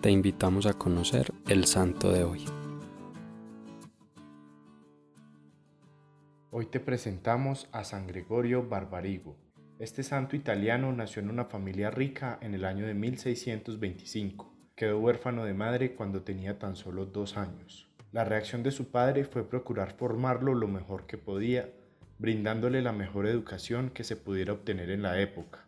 te invitamos a conocer el santo de hoy. Hoy te presentamos a San Gregorio Barbarigo. Este santo italiano nació en una familia rica en el año de 1625. Quedó huérfano de madre cuando tenía tan solo dos años. La reacción de su padre fue procurar formarlo lo mejor que podía, brindándole la mejor educación que se pudiera obtener en la época,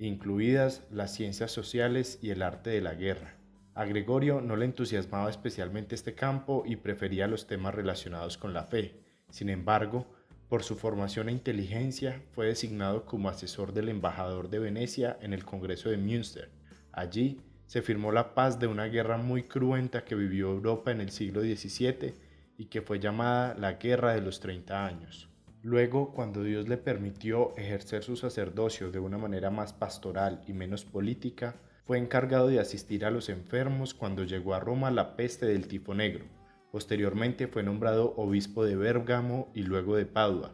incluidas las ciencias sociales y el arte de la guerra. A Gregorio no le entusiasmaba especialmente este campo y prefería los temas relacionados con la fe. Sin embargo, por su formación e inteligencia, fue designado como asesor del embajador de Venecia en el Congreso de Münster. Allí se firmó la paz de una guerra muy cruenta que vivió Europa en el siglo XVII y que fue llamada la Guerra de los 30 años. Luego, cuando Dios le permitió ejercer su sacerdocio de una manera más pastoral y menos política, fue encargado de asistir a los enfermos cuando llegó a Roma la peste del tifo negro. Posteriormente fue nombrado obispo de Bérgamo y luego de Padua.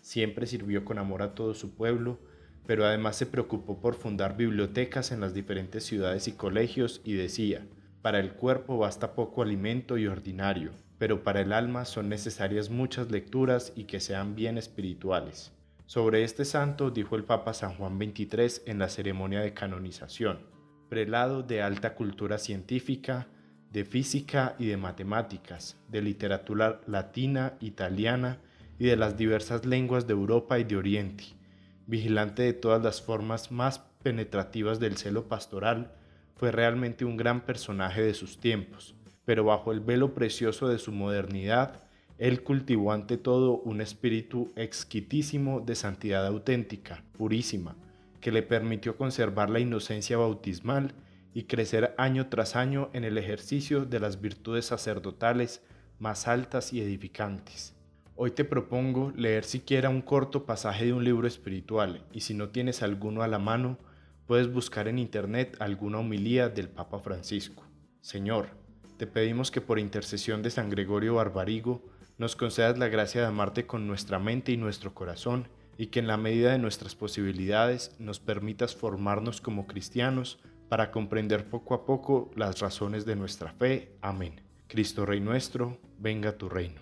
Siempre sirvió con amor a todo su pueblo, pero además se preocupó por fundar bibliotecas en las diferentes ciudades y colegios y decía, para el cuerpo basta poco alimento y ordinario, pero para el alma son necesarias muchas lecturas y que sean bien espirituales. Sobre este santo dijo el Papa San Juan XXIII en la ceremonia de canonización, prelado de alta cultura científica, de física y de matemáticas, de literatura latina, italiana y de las diversas lenguas de Europa y de Oriente, vigilante de todas las formas más penetrativas del celo pastoral, fue realmente un gran personaje de sus tiempos, pero bajo el velo precioso de su modernidad, él cultivó ante todo un espíritu exquitísimo de santidad auténtica, purísima, que le permitió conservar la inocencia bautismal y crecer año tras año en el ejercicio de las virtudes sacerdotales más altas y edificantes. Hoy te propongo leer siquiera un corto pasaje de un libro espiritual y si no tienes alguno a la mano, puedes buscar en internet alguna homilía del Papa Francisco. Señor, te pedimos que por intercesión de San Gregorio Barbarigo nos concedas la gracia de amarte con nuestra mente y nuestro corazón y que en la medida de nuestras posibilidades nos permitas formarnos como cristianos para comprender poco a poco las razones de nuestra fe. Amén. Cristo Rey nuestro, venga tu reino.